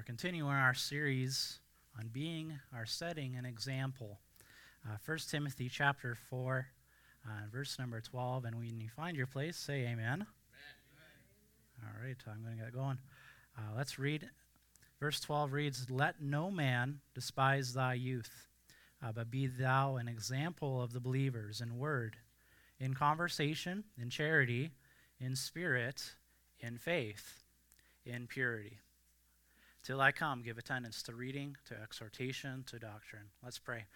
We're continuing our series on being our setting an example. Uh, 1 Timothy chapter 4, uh, verse number 12. And when you find your place, say amen. amen. All right, I'm going to get going. Uh, let's read. Verse 12 reads, Let no man despise thy youth, uh, but be thou an example of the believers in word, in conversation, in charity, in spirit, in faith, in purity. Till I come, give attendance to reading, to exhortation, to doctrine. Let's pray.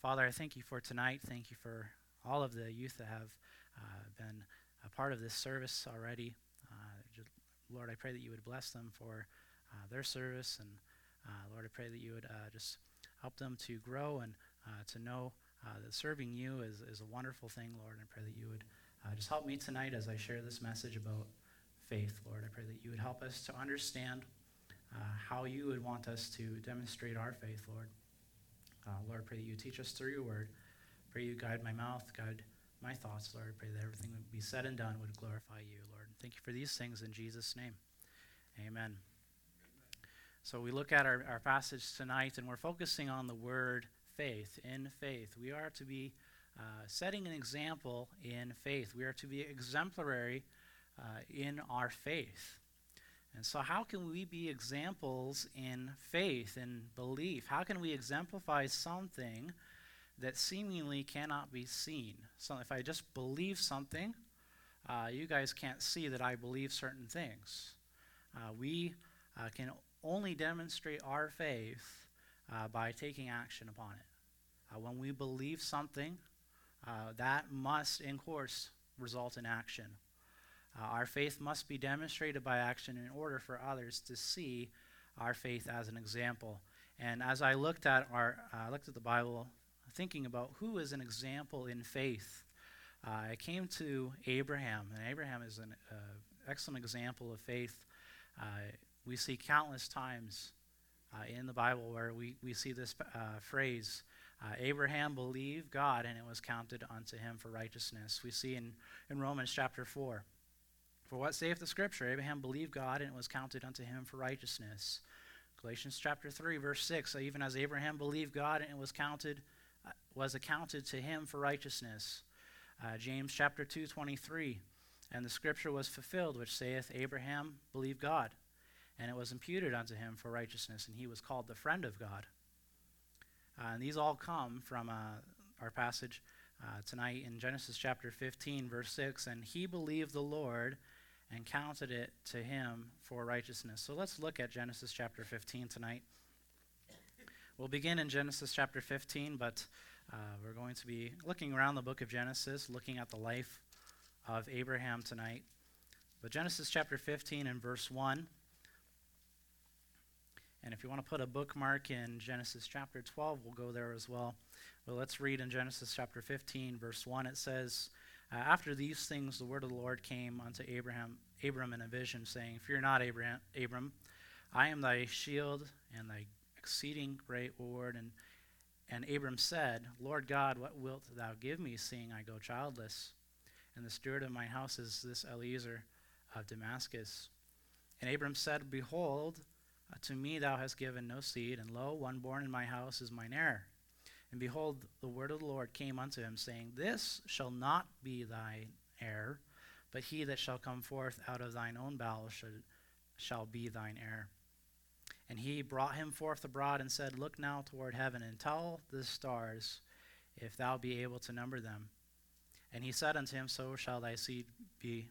Father, I thank you for tonight. Thank you for all of the youth that have uh, been a part of this service already. Uh, Lord, I pray that you would bless them for uh, their service. And uh, Lord, I pray that you would uh, just help them to grow and uh, to know that serving you is, is a wonderful thing, Lord. And I pray that you would just help me tonight as I share this message about faith, Lord. I pray that you would help us to understand uh, how you would want us to demonstrate our faith, Lord. Uh, Lord, pray that you teach us through your word. Pray you guide my mouth, guide my thoughts, Lord. Pray that everything would be said and done would glorify you, Lord. Thank you for these things in Jesus' name. Amen. So we look at our, our passage tonight, and we're focusing on the word faith. In faith, we are to be uh, setting an example in faith. We are to be exemplary uh, in our faith. And so, how can we be examples in faith and belief? How can we exemplify something that seemingly cannot be seen? So, if I just believe something, uh, you guys can't see that I believe certain things. Uh, we uh, can only demonstrate our faith uh, by taking action upon it. Uh, when we believe something, uh, that must, in course, result in action. Uh, our faith must be demonstrated by action in order for others to see our faith as an example. And as I looked at our, uh, looked at the Bible, thinking about who is an example in faith, uh, I came to Abraham, and Abraham is an uh, excellent example of faith. Uh, we see countless times uh, in the Bible where we, we see this phrase. Abraham believed God, and it was counted unto him for righteousness. We see in, in Romans chapter 4. For what saith the Scripture? Abraham believed God, and it was counted unto him for righteousness. Galatians chapter 3, verse 6. So even as Abraham believed God, and it was counted, uh, was accounted to him for righteousness. Uh, James chapter 2, 23. And the Scripture was fulfilled, which saith, Abraham believed God, and it was imputed unto him for righteousness, and he was called the friend of God. Uh, and these all come from uh, our passage uh, tonight in Genesis chapter 15, verse 6. And he believed the Lord and counted it to him for righteousness. So let's look at Genesis chapter 15 tonight. We'll begin in Genesis chapter 15, but uh, we're going to be looking around the book of Genesis, looking at the life of Abraham tonight. But Genesis chapter 15 and verse 1. And if you want to put a bookmark in Genesis chapter 12, we'll go there as well. But let's read in Genesis chapter 15, verse 1. It says, uh, after these things, the word of the Lord came unto Abraham, Abram in a vision, saying, Fear not, Abraham, Abram, I am thy shield and thy exceeding great reward. And, and Abram said, Lord God, what wilt thou give me, seeing I go childless? And the steward of my house is this Eliezer of Damascus. And Abram said, Behold, uh, to me thou hast given no seed, and lo, one born in my house is mine heir. And behold, the word of the Lord came unto him, saying, This shall not be thine heir, but he that shall come forth out of thine own bowels should, shall be thine heir. And he brought him forth abroad and said, Look now toward heaven and tell the stars, if thou be able to number them. And he said unto him, So shall thy seed be.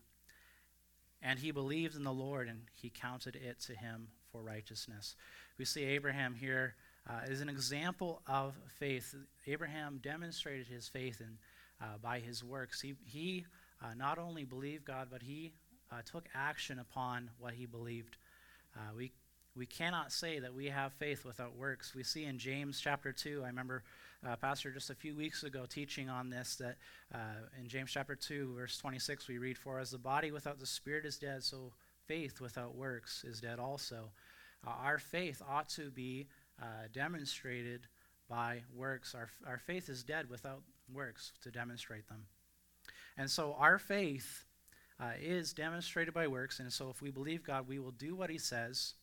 And he believed in the Lord, and he counted it to him for righteousness. We see Abraham here uh, is an example of faith. Abraham demonstrated his faith in, uh, by his works. He, he uh, not only believed God, but he uh, took action upon what he believed. Uh, we, we cannot say that we have faith without works. We see in James chapter 2, I remember uh, Pastor just a few weeks ago teaching on this, that in James chapter 2, verse 26, we read, For as the body without the spirit is dead, so faith without works is dead also. our faith ought to be uh, demonstrated by works. Our, our faith is dead without works to demonstrate them. And so our faith uh, is demonstrated by works. And so if we believe God, we will do what He says.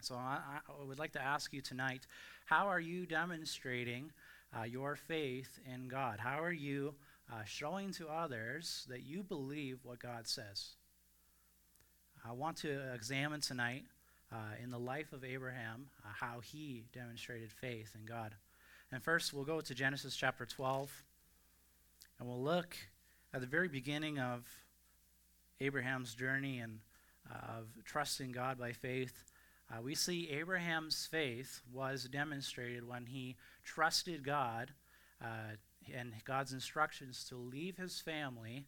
So I, I would like to ask you tonight how are you demonstrating uh, your faith in God? How are you uh, showing to others that you believe what God says? I want to examine tonight uh, in the life of Abraham uh, how he demonstrated faith in God. And first, we'll go to Genesis chapter 12, and we'll look at the very beginning of Abraham's journey and uh, of trusting God by faith. Uh, we see Abraham's faith was demonstrated when he trusted God uh, and God's instructions to leave his family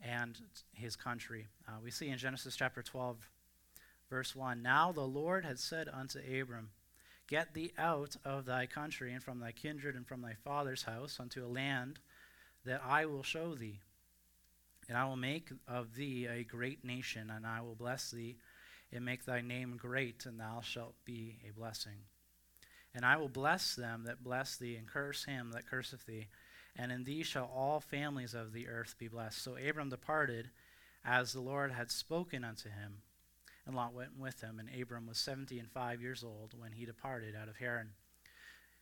and his country. Uh, we see in Genesis chapter 12, verse 1 Now the Lord had said unto Abram, Get thee out of thy country and from thy kindred and from thy father's house unto a land that I will show thee. And I will make of thee a great nation, and I will bless thee and make thy name great, and thou shalt be a blessing. And I will bless them that bless thee, and curse him that curseth thee. And in thee shall all families of the earth be blessed. So Abram departed as the Lord had spoken unto him. And Lot went with him, and Abram was seventy and five years old when he departed out of Haran.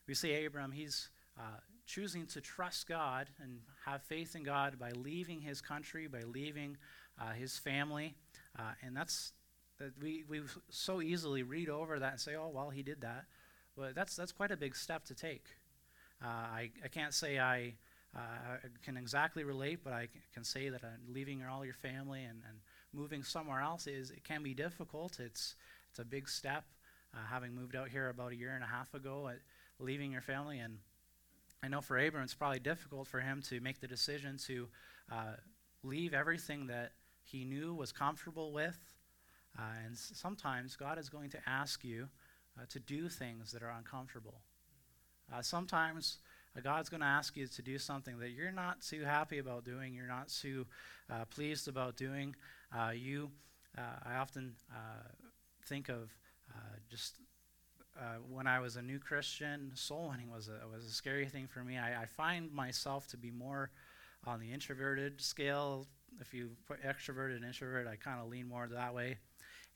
We see Abram, he's uh, choosing to trust God and have faith in God by leaving his country, by leaving uh, his family. Uh, and that's that we, we so easily read over that and say, oh, well, he did that. But that's, that's quite a big step to take. Uh, I, I can't say I uh, can exactly relate, but I can say that leaving all your family and, and moving somewhere else is it can be difficult. It's, it's a big step. Uh, having moved out here about a year and a half ago, at leaving your family, and I know for Abram it's probably difficult for him to make the decision to uh, leave everything that he knew was comfortable with uh, and sometimes God is going to ask you uh, to do things that are uncomfortable. Uh, sometimes uh, God's going to ask you to do something that you're not too happy about doing, you're not too uh, pleased about doing. Uh, you, I often think of just when I was a new Christian, soul winning was a, was a scary thing for me. I, I find myself to be more on the introverted scale. If you put extroverted and introvert, I kind of lean more that way.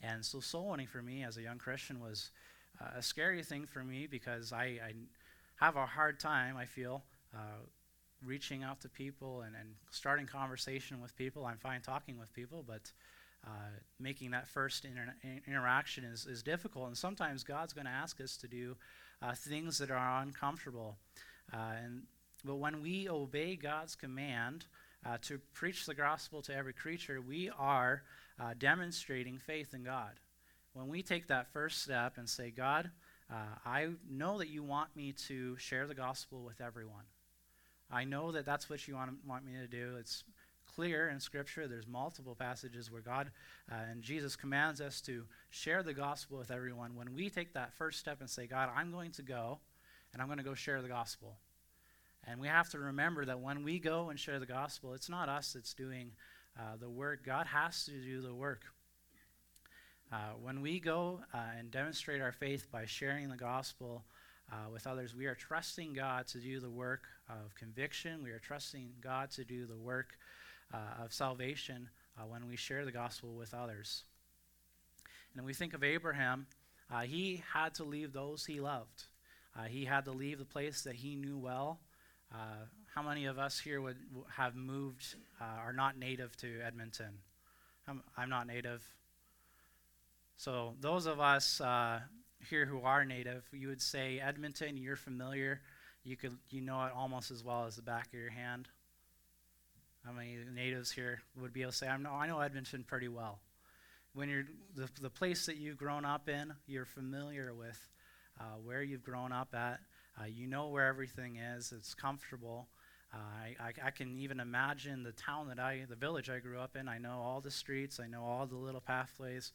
And so soul winning for me as a young Christian was uh, a scary thing for me because I, I, have a hard time, I feel, uh, reaching out to people and, and starting conversation with people. I'm fine talking with people, but uh, making that first inter- interaction is, is difficult. And sometimes God's going to ask us to do uh, things that are uncomfortable. Uh, and but when we obey God's command uh, to preach the gospel to every creature, we are uh, demonstrating faith in God. When we take that first step and say, God, uh, I know that you want me to share the gospel with everyone. I know that that's what you want, want me to do. It's clear in Scripture. There's multiple passages where God uh, and Jesus commands us to share the gospel with everyone. When we take that first step and say, God, I'm going to go and I'm going to go share the gospel. And we have to remember that when we go and share the gospel, it's not us that's doing uh, the work. God has to do the work. Uh, when we go uh, and demonstrate our faith by sharing the gospel uh, with others, we are trusting God to do the work of conviction. We are trusting God to do the work uh, of salvation uh, when we share the gospel with others. And we think of Abraham, he had to leave those he loved. he had to leave the place that he knew well. How many of us here would have moved, uh, are not native to Edmonton? I'm, I'm, not native. So, those of us uh, here who are native, you would say Edmonton, you're familiar. You, could, you know it almost as well as the back of your hand. How many natives here would be able to say, I know, I know Edmonton pretty well? When you're the, the place that you've grown up in, you're familiar with uh, where you've grown up at. Uh, you know where everything is. It's comfortable. I, I, I, can even imagine the town that I, the village I grew up in. I know all the streets, I know all the little pathways,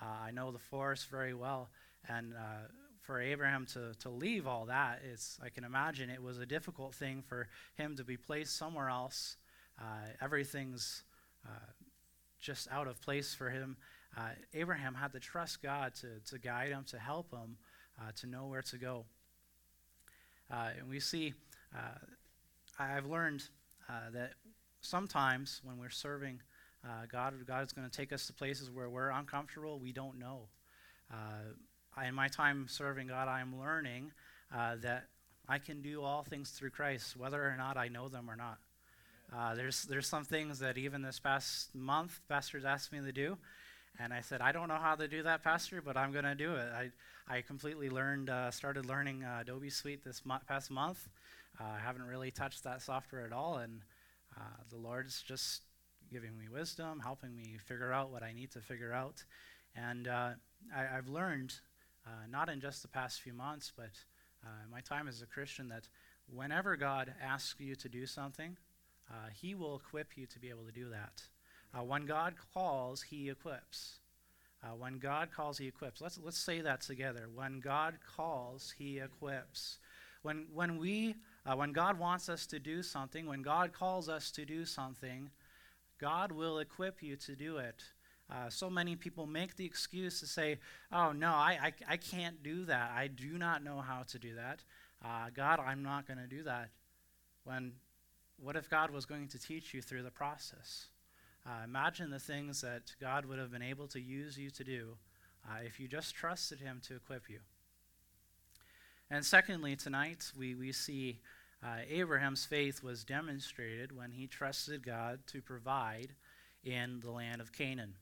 uh, I know the forest very well. And uh, for Abraham to, to leave all that, it's, I can imagine it was a difficult thing for him to be placed somewhere else. Uh, everything's uh, just out of place for him. Uh, Abraham had to trust God to, to guide him, to help him, uh, to know where to go. and we see I've learned uh, that sometimes when we're serving uh, God, God is going to take us to places where we're uncomfortable. We don't know. Uh, in my time serving God, I'm learning uh, that I can do all things through Christ, whether or not I know them or not. Uh, there's there's some things that even this past month, pastors asked me to do, and I said I don't know how to do that, pastor, but I'm going to do it. I I completely learned, uh, started learning uh, Adobe Suite this mo- past month. Uh, I haven't really touched that software at all, and uh, the Lord's just giving me wisdom, helping me figure out what I need to figure out, and uh, I, have learned not in just the past few months, but my time as a Christian that whenever God asks you to do something uh, he will equip you to be able to do that. Uh, when God calls, He equips. Uh, when God calls, He equips. Let's, let's say that together. When God calls, He equips. When, when, we, uh, when God wants us to do something, when God calls us to do something, God will equip you to do it. Uh, so many people make the excuse to say, Oh, no, I, I, I can't do that. I do not know how to do that. Uh, God, I'm not going to do that. When what if God was going to teach you through the process? Uh, imagine the things that God would have been able to use you to do uh, if you just trusted Him to equip you. And secondly, tonight we, we see uh, Abraham's faith was demonstrated when he trusted God to provide in the land of Canaan.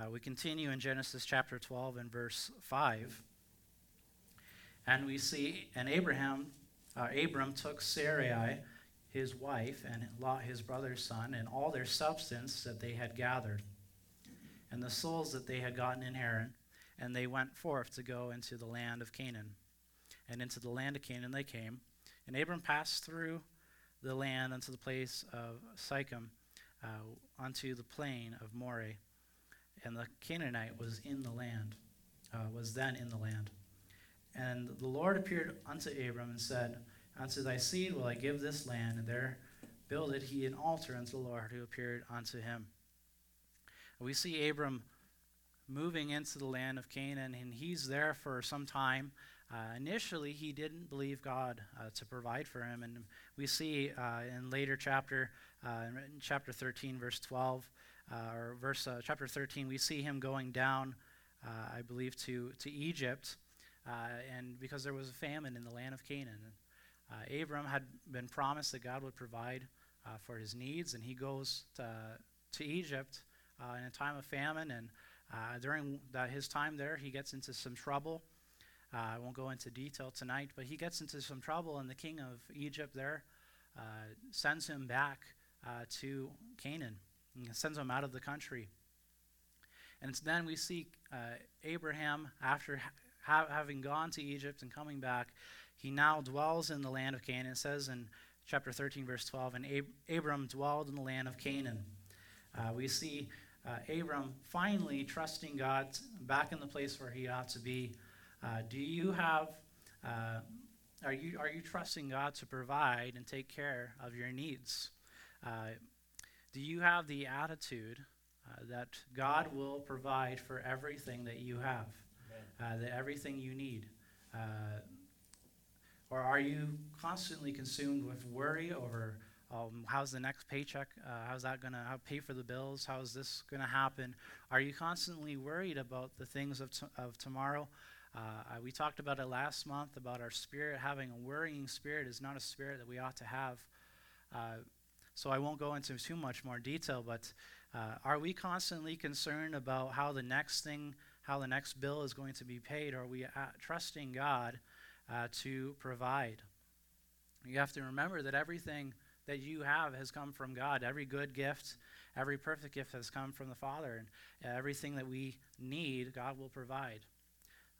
Uh, we continue in Genesis chapter 12 and verse 5. And we see, and Abraham, uh, Abram took Sarai his wife and Lot his brother's son and all their substance that they had gathered and the souls that they had gotten in Haran and they went forth to go into the land of Canaan. And into the land of Canaan they came. And Abram passed through the land unto the place of Sichem, uh, unto the plain of Moreh and the Canaanite was in the land uh, was then in the land and the Lord appeared unto Abram and said Unto thy seed will I give this land, and there builded he an altar unto the Lord who appeared unto him. We see Abram moving into the land of Canaan, and he's there for some time. Uh, initially, he didn't believe God uh, to provide for him, and we see uh, in later chapter, uh, in chapter 13, verse 12, uh, or verse uh, chapter 13, we see him going down, I believe, to to Egypt, and because there was a famine in the land of Canaan. Uh, Abram had been promised that God would provide uh, for his needs, and he goes to, to Egypt uh, in a time of famine. And uh, during that, his time there, he gets into some trouble. Uh, I won't go into detail tonight, but he gets into some trouble, and the king of Egypt there uh, sends him back to Canaan sends him out of the country. And then we see Abraham, after ha- having gone to Egypt and coming back, he now dwells in the land of Canaan. It says in chapter 13, verse 12, and Ab- Abram dwelled in the land of Canaan. Uh, we see uh, Abram finally trusting God back in the place where he ought to be. Uh, do you have, uh, are, you, are you trusting God to provide and take care of your needs? Uh, do you have the attitude uh, that God will provide for everything that you have, that everything you need? Or are you constantly consumed with worry over um, how's the next paycheck? Uh, how's that going to pay for the bills? How is this going to happen? Are you constantly worried about the things of, t- of tomorrow? Uh, we talked about it last month about our spirit. Having a worrying spirit is not a spirit that we ought to have. Uh, so I won't go into too much more detail, but uh, are we constantly concerned about how the next thing, how the next bill is going to be paid? Are we uh, trusting God? uh, to provide. You have to remember that everything that you have has come from God. Every good gift, every perfect gift has come from the Father. And everything that we need, God will provide.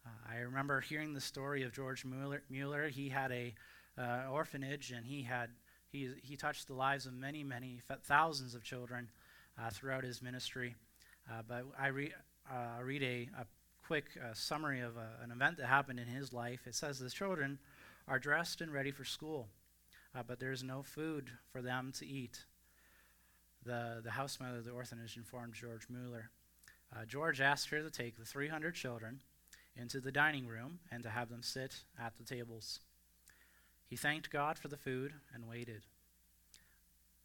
Uh, I remember hearing the story of George Mueller. Mueller. He had a uh, orphanage, and he had he he touched the lives of many, many thousands of children uh, throughout his ministry. Uh, but I re, uh, read a, a quick uh, summary of a, uh, an event that happened in his life. It says the children are dressed and ready for school, but there's no food for them to eat. The, the house mother of the orphanage informed George Mueller. George asked her to take the 300 children into the dining room and to have them sit at the tables. He thanked God for the food and waited.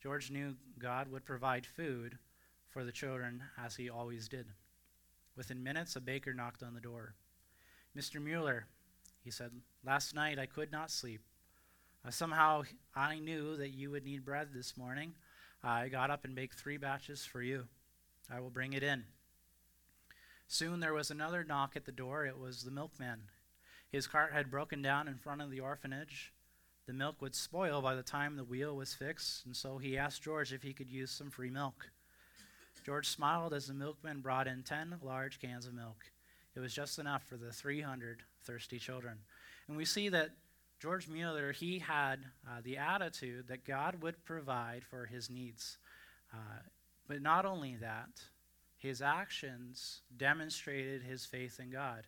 George knew God would provide food for the children as he always did. Within minutes, a baker knocked on the door. Mr. Mueller, he said, last night I could not sleep. Uh, somehow I knew that you would need bread this morning. I got up and baked three batches for you. I will bring it in. Soon there was another knock at the door. It was the milkman. His cart had broken down in front of the orphanage. The milk would spoil by the time the wheel was fixed, and so he asked George if he could use some free milk. George smiled as the milkman brought in 10 large cans of milk. It was just enough for the 300 thirsty children. And we see that George Mueller, he had uh, the attitude that God would provide for his needs. Uh, but not only that, his actions demonstrated his faith in God.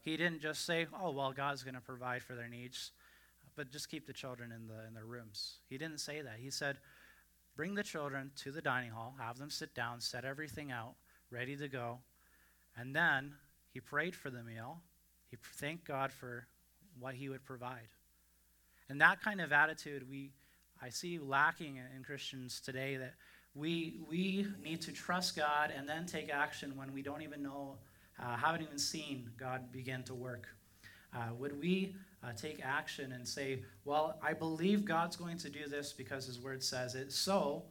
He didn't just say, oh, well, God's going to provide for their needs, but just keep the children in, the, in their rooms. He didn't say that. He said, bring the children to the dining hall, have them sit down, set everything out, ready to go. And then he prayed for the meal. He thanked God for what he would provide. And that kind of attitude we I see lacking in Christians today that we, we need to trust God and then take action when we don't even know, uh, haven't even seen God begin to work. Uh, would we uh, take action and say, Well, I believe God's going to do this because His Word says it, so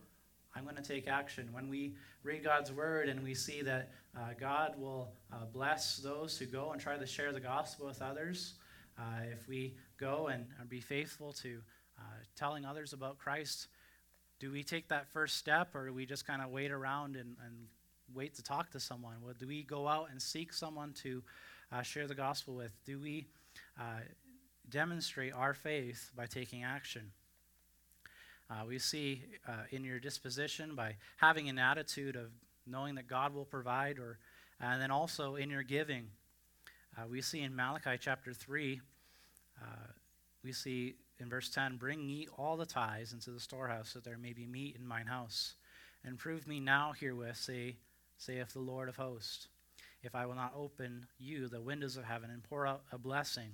I'm going to take action. When we read God's Word and we see that uh, God will uh, bless those who go and try to share the gospel with others, uh, if we go and be faithful to telling others about Christ, do we take that first step or do we just kind of wait around and, and, wait to talk to someone? Well, do we go out and seek someone to uh, share the gospel with? Do we uh, demonstrate our faith by taking action? Uh, we see uh, in your disposition by having an attitude of knowing that God will provide, or and then also in your giving. Uh, we see in Malachi chapter 3, uh, we see in verse 10 Bring ye all the tithes into the storehouse, that there may be meat in mine house. And prove me now herewith, say, saith the Lord of hosts, if I will not open you the windows of heaven and pour out a blessing,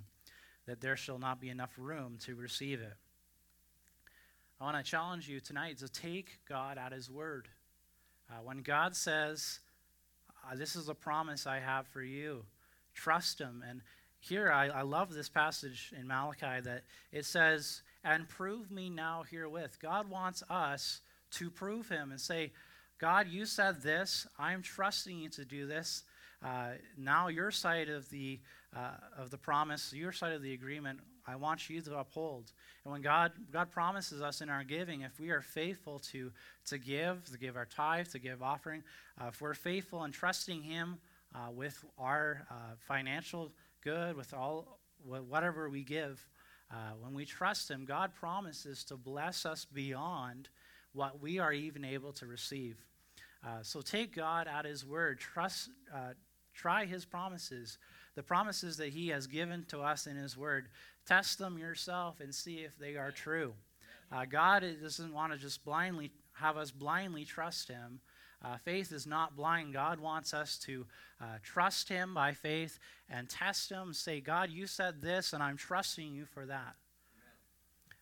that there shall not be enough room to receive it. I want to challenge you tonight to take God at His word. Uh, when God says, uh, This is a promise I have for you, trust Him and here, I, I love this passage in Malachi that it says, And prove me now herewith. God wants us to prove him and say, God, you said this. I'm trusting you to do this. Uh, now, your side of the, uh, of the promise, your side of the agreement, I want you to uphold. And when God, God promises us in our giving, if we are faithful to, to give, to give our tithe, to give offering, uh, if we're faithful and trusting Him uh, with our uh, financial good, with all whatever we give, uh, when we trust Him, God promises to bless us beyond what we are even able to receive. Uh, so take God at His word. Trust, uh, try His promises, the promises that He has given to us in His word. Test them yourself and see if they are true. Uh, God doesn't want to just blindly have us blindly trust Him. Uh, faith is not blind. God wants us to uh, trust Him by faith and test Him. Say, God, you said this, and I'm trusting you for that.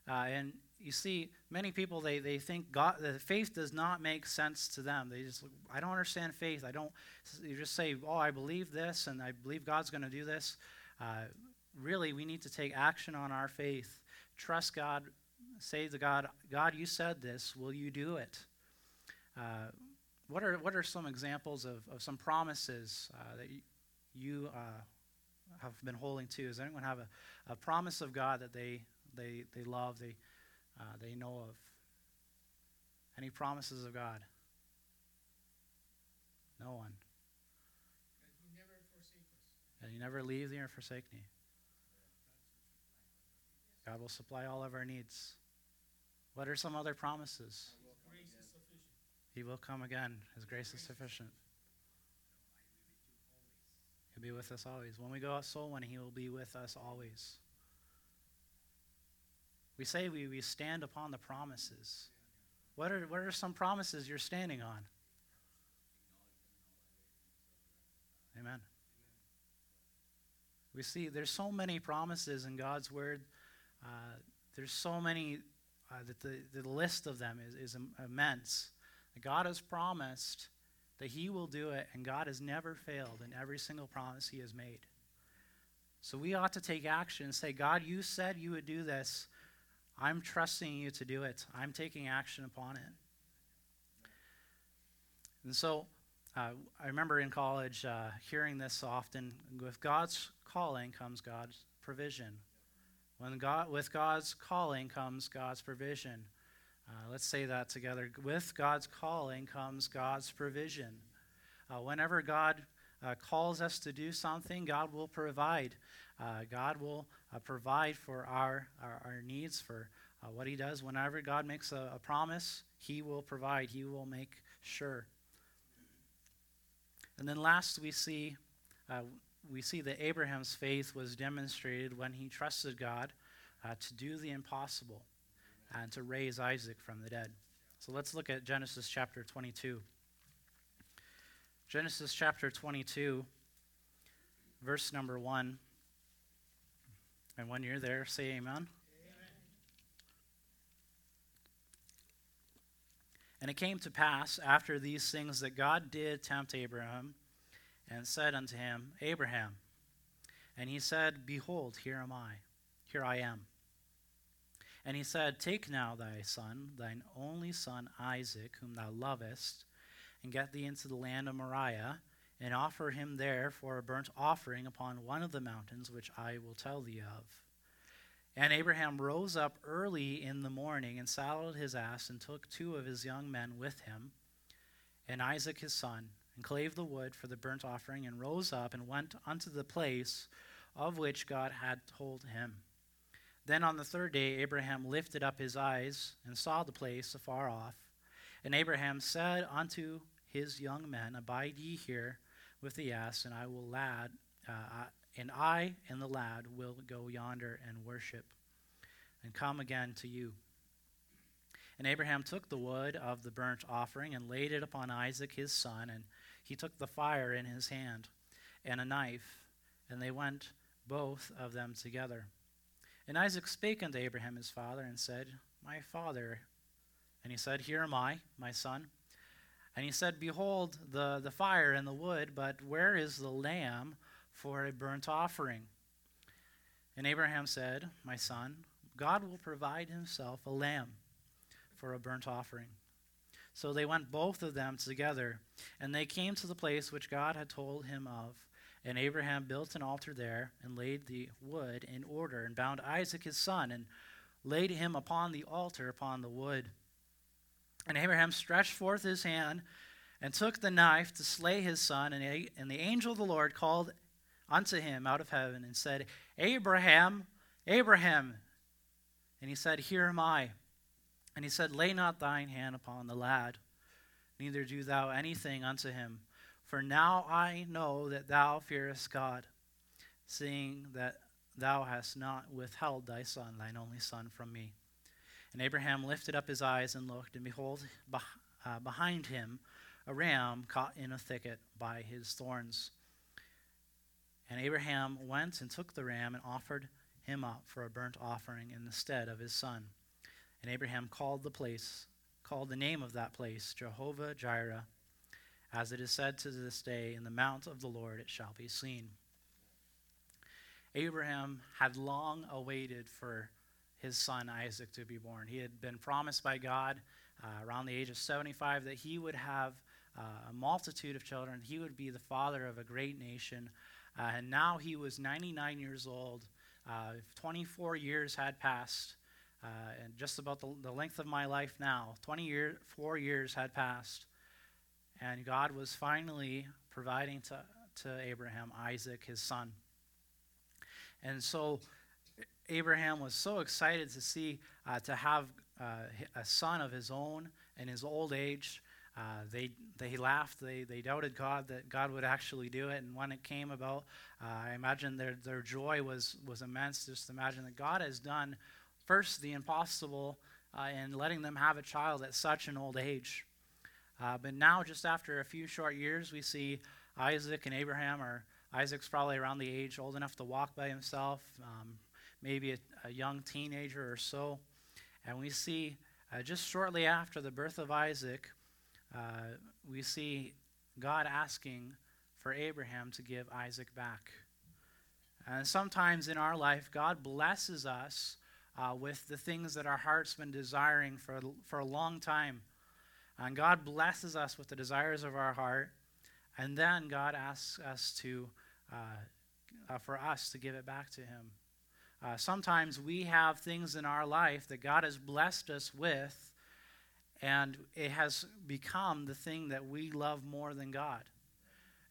Uh, and you see, many people they, they think God the faith does not make sense to them. They just I don't understand faith. I don't. You just say, oh, I believe this, and I believe God's going to do this. Uh, really, we need to take action on our faith. Trust God. Say to God, God, you said this. Will you do it? Uh, what are, what are some examples of, of some promises uh, that you, uh, have been holding to? Does anyone have a, a promise of God that they, they, they love, they, uh, they know of? Any promises of God? No one. And you never leave me or forsake me. God will supply all of our needs. What are some other promises? He will come again. His grace is sufficient. He'll be with us always. When we go out soul winning, He will be with us always. We say we, we stand upon the promises. What are, what are some promises you're standing on? Amen. We see there's so many promises in God's Word. Uh, there's so many uh, that the, the list of them is, is immense. God has promised that He will do it, and God has never failed in every single promise He has made. So we ought to take action and say, God, you said you would do this. I'm trusting you to do it. I'm taking action upon it. And so uh, I remember in college uh, hearing this often. With God's calling comes God's provision. When God, with God's calling comes God's provision. Uh, let's say that together. With God's calling comes God's provision. Uh, whenever God uh, calls us to do something, God will provide. Uh, God will uh, provide for our, our, our needs, for uh, what He does. Whenever God makes a, a promise, He will provide, He will make sure. And then last, we see we see that Abraham's faith was demonstrated when he trusted God uh, to do the impossible and to raise Isaac from the dead. So let's look at Genesis chapter 22. Genesis chapter 22, verse number 1. And when you're there, say amen. amen. And it came to pass after these things that God did tempt Abraham and said unto him, Abraham. And he said, Behold, here am I, here I am. And he said, Take now thy son, thine only son Isaac, whom thou lovest, and get thee into the land of Moriah, and offer him there for a burnt offering upon one of the mountains which I will tell thee of. And Abraham rose up early in the morning, and saddled his ass, and took two of his young men with him, and Isaac his son and clave the wood for the burnt offering, and rose up and went unto the place of which God had told him. Then on the third day, Abraham lifted up his eyes and saw the place afar off. And Abraham said unto his young men, Abide ye here with the ass, and I will lad, uh, and I and the lad will go yonder and worship, and come again to you. And Abraham took the wood of the burnt offering and laid it upon Isaac his son, and he took the fire in his hand and a knife, and they went both of them together. And Isaac spake unto Abraham his father, and said, My father. And he said, Here am I, my son. And he said, Behold the, the fire and the wood, but where is the lamb for a burnt offering? And Abraham said, My son, God will provide himself a lamb for a burnt offering. So they went both of them together, and they came to the place which God had told him of. And Abraham built an altar there, and laid the wood in order, and bound Isaac his son, and laid him upon the altar upon the wood. And Abraham stretched forth his hand, and took the knife to slay his son. And, and the angel of the Lord called unto him out of heaven, and said, Abraham, Abraham. And he said, Here am I. And he said, Lay not thine hand upon the lad, neither do thou anything unto him. For now I know that thou fearest God, seeing that thou hast not withheld thy son, thine only son, from me. And Abraham lifted up his eyes and looked, and behold, uh, behind him a ram caught in a thicket by his thorns. And Abraham went and took the ram and offered him up for a burnt offering in the stead of his son. And Abraham called the place, called the name of that place Jehovah Jireh, as it is said to this day, In the mount of the Lord it shall be seen. Abraham had long awaited for his son Isaac to be born. He had been promised by God uh, around the age of 75 that he would have uh, a multitude of children. He would be the father of a great nation. Uh, and now he was 99 years old. Uh, 24 years had passed uh, and just about the, the length of my life now. 24 years, years had passed, and God was finally providing to, to Abraham Isaac, his son. And so Abraham was so excited to see, uh, to have uh, a son of his own in his old age. Uh, they, they laughed, they, they doubted God that God would actually do it. And when it came about, uh, I imagine their, their joy was, was immense. Just imagine that God has done first the impossible uh, in letting them have a child at such an old age. Uh, but now, just after a few short years, we see Isaac and Abraham, or Isaac's probably around the age old enough to walk by himself, um, maybe a, a, young teenager or so. And we see uh, just shortly after the birth of Isaac, uh, we see God asking for Abraham to give Isaac back. And sometimes in our life, God blesses us uh, with the things that our heart's been desiring for, for a long time. And God blesses us with the desires of our heart. And then God asks us to, uh, uh, for us to give it back to Him. Uh, sometimes we have things in our life that God has blessed us with, and it has become the thing that we love more than God.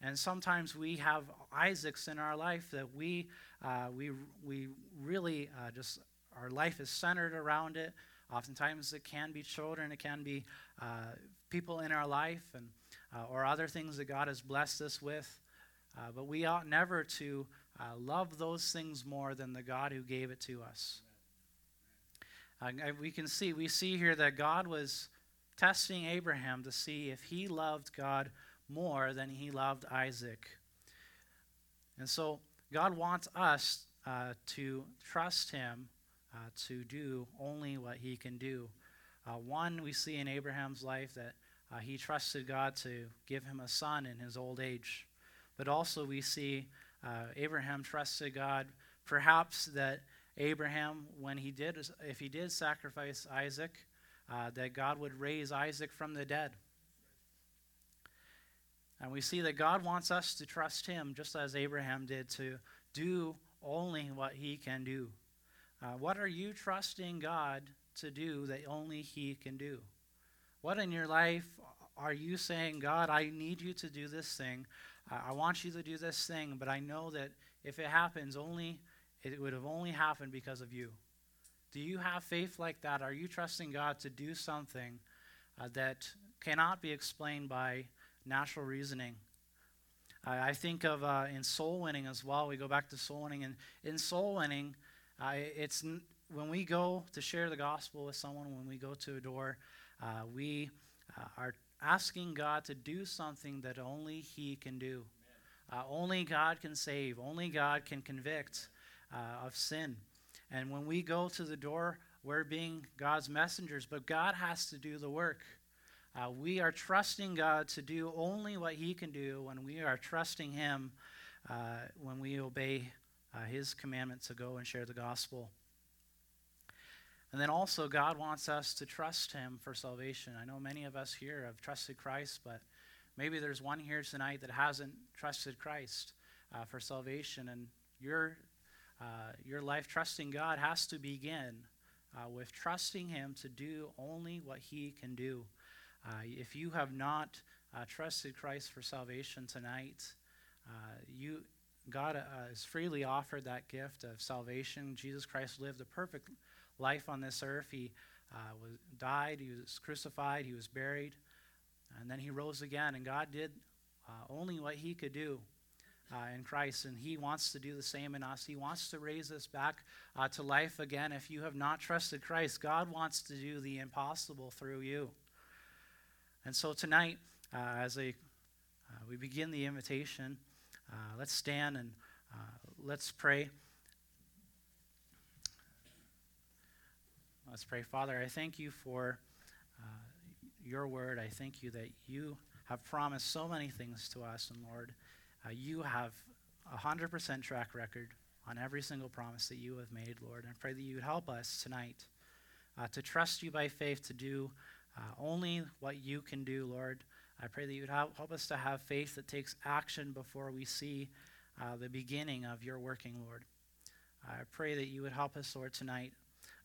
And sometimes we have Isaacs in our life that we, uh, we, we really uh, just, our life is centered around it. Oftentimes it can be children, it can be uh, people in our life, and, uh, or other things that God has blessed us with. Uh, but we ought never to uh, love those things more than the God who gave it to us. we can see, we see here that God was testing Abraham to see if he loved God more than he loved Isaac. And so God wants us uh, to trust him uh, to do only what he can do. Uh, one, we see in Abraham's life that uh, he trusted God to give him a son in his old age. But also, we see uh, Abraham trusted God, perhaps that Abraham, when he did, if he did sacrifice Isaac, uh, that God would raise Isaac from the dead. And we see that God wants us to trust him just as Abraham did to do only what he can do. Uh, what are you trusting God to do that only he can do? What in your life are you saying, God, I need you to do this thing? I want you to do this thing, but I know that if it happens, only it would have only happened because of you. Do you have faith like that? Are you trusting God to do something uh, that cannot be explained by natural reasoning. I, I think of uh, in soul winning as well. We go back to soul winning, and in soul winning, uh, it's when we go to share the gospel with someone, when we go to a door, uh, we uh, are asking God to do something that only He can do. Uh, only God can save. Only God can convict uh, of sin. And when we go to the door, we're being God's messengers, but God has to do the work. Uh, we are trusting God to do only what He can do when we are trusting Him uh, when we obey uh, His commandment to go and share the gospel. And then also, God wants us to trust Him for salvation. I know many of us here have trusted Christ, but maybe there's one here tonight that hasn't trusted Christ uh, for salvation. And your, uh, your life trusting God has to begin uh, with trusting Him to do only what He can do. Uh, if you have not uh, trusted Christ for salvation tonight, uh, you God has freely offered that gift of salvation. Jesus Christ lived a perfect life on this earth. He uh, was, died, he was crucified, he was buried, and then he rose again. And God did uh, only what he could do in Christ, and he wants to do the same in us. He wants to raise us back to life again. If you have not trusted Christ, God wants to do the impossible through you. And so tonight, uh, as a, uh, we begin the invitation, uh, let's stand and uh, let's pray. Let's pray. Father, I thank you for uh, your word. I thank you that you have promised so many things to us. And Lord, uh, you have a 100% track record on every single promise that you have made, Lord. And I pray that you would help us tonight uh, to trust you by faith to do uh, only what you can do, Lord. I pray that you would help, us to have faith that takes action before we see uh, the beginning of your working, Lord. I pray that you would help us, Lord, tonight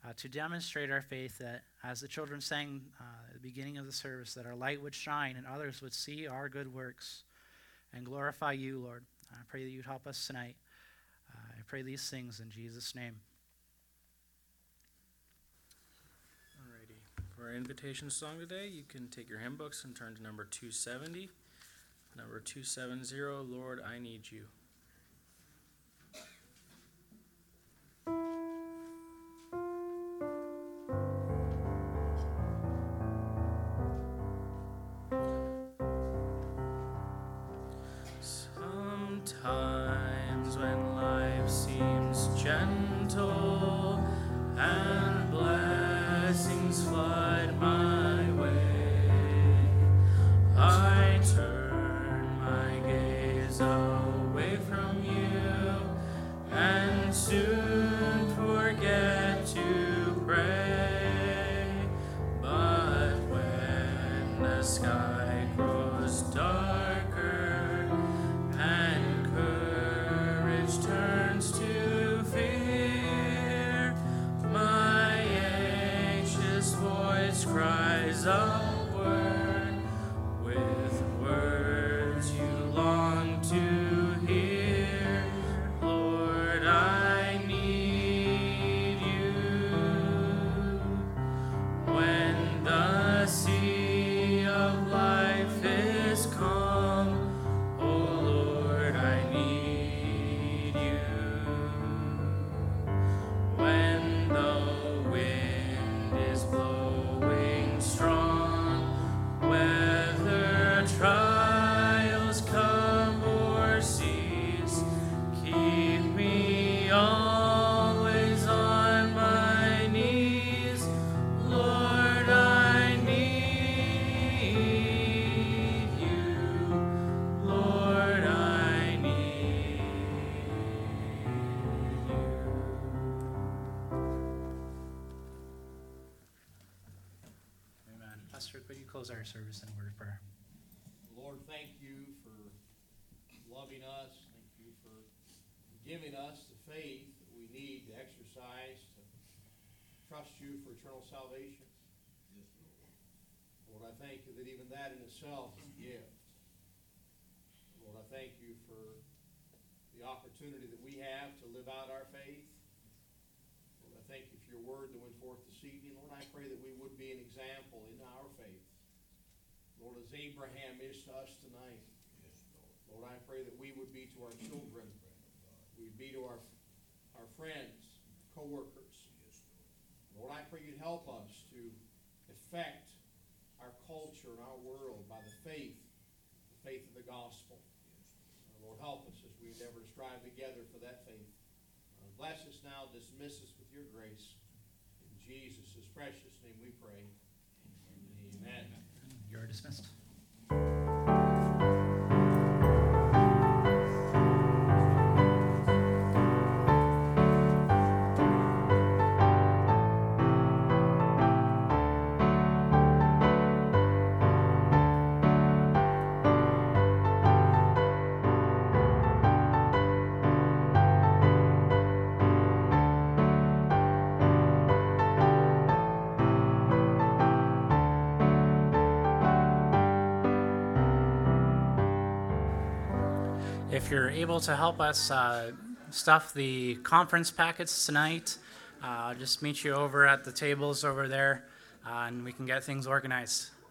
uh, to demonstrate our faith that, as the children sang uh, at the beginning of the service, that our light would shine and others would see our good works and glorify you, Lord. I pray that you'd help us tonight. Uh, I pray these things in Jesus' name. For our invitation song today, you can take your hymn books and turn to number 270. Number 270, Lord, I Need You. Rise close our service in a word of prayer? Lord, thank you for loving us. Thank you for giving us the faith that we need to exercise to trust you for eternal salvation. Lord, I thank you that even that in itself is a gift. Lord, I thank you for the opportunity that we have to live out our faith. Lord, I thank you for your word that went forth this evening. Lord, I pray that we would be an example in our As Abraham is to us tonight. Lord, I pray that we would be to our children, we'd be to our, our friends, co-workers. Lord, I pray you'd help us to affect our culture and our world by the faith, the faith of the gospel. Lord, help us as we endeavor to strive together for that faith. Uh, Bless us now, dismiss us with your grace. In Jesus' precious name we pray. Amen. You're dismissed. You're able to help us uh, stuff the conference packets tonight, uh, just meet you over at the tables over there, uh, and we can get things organized.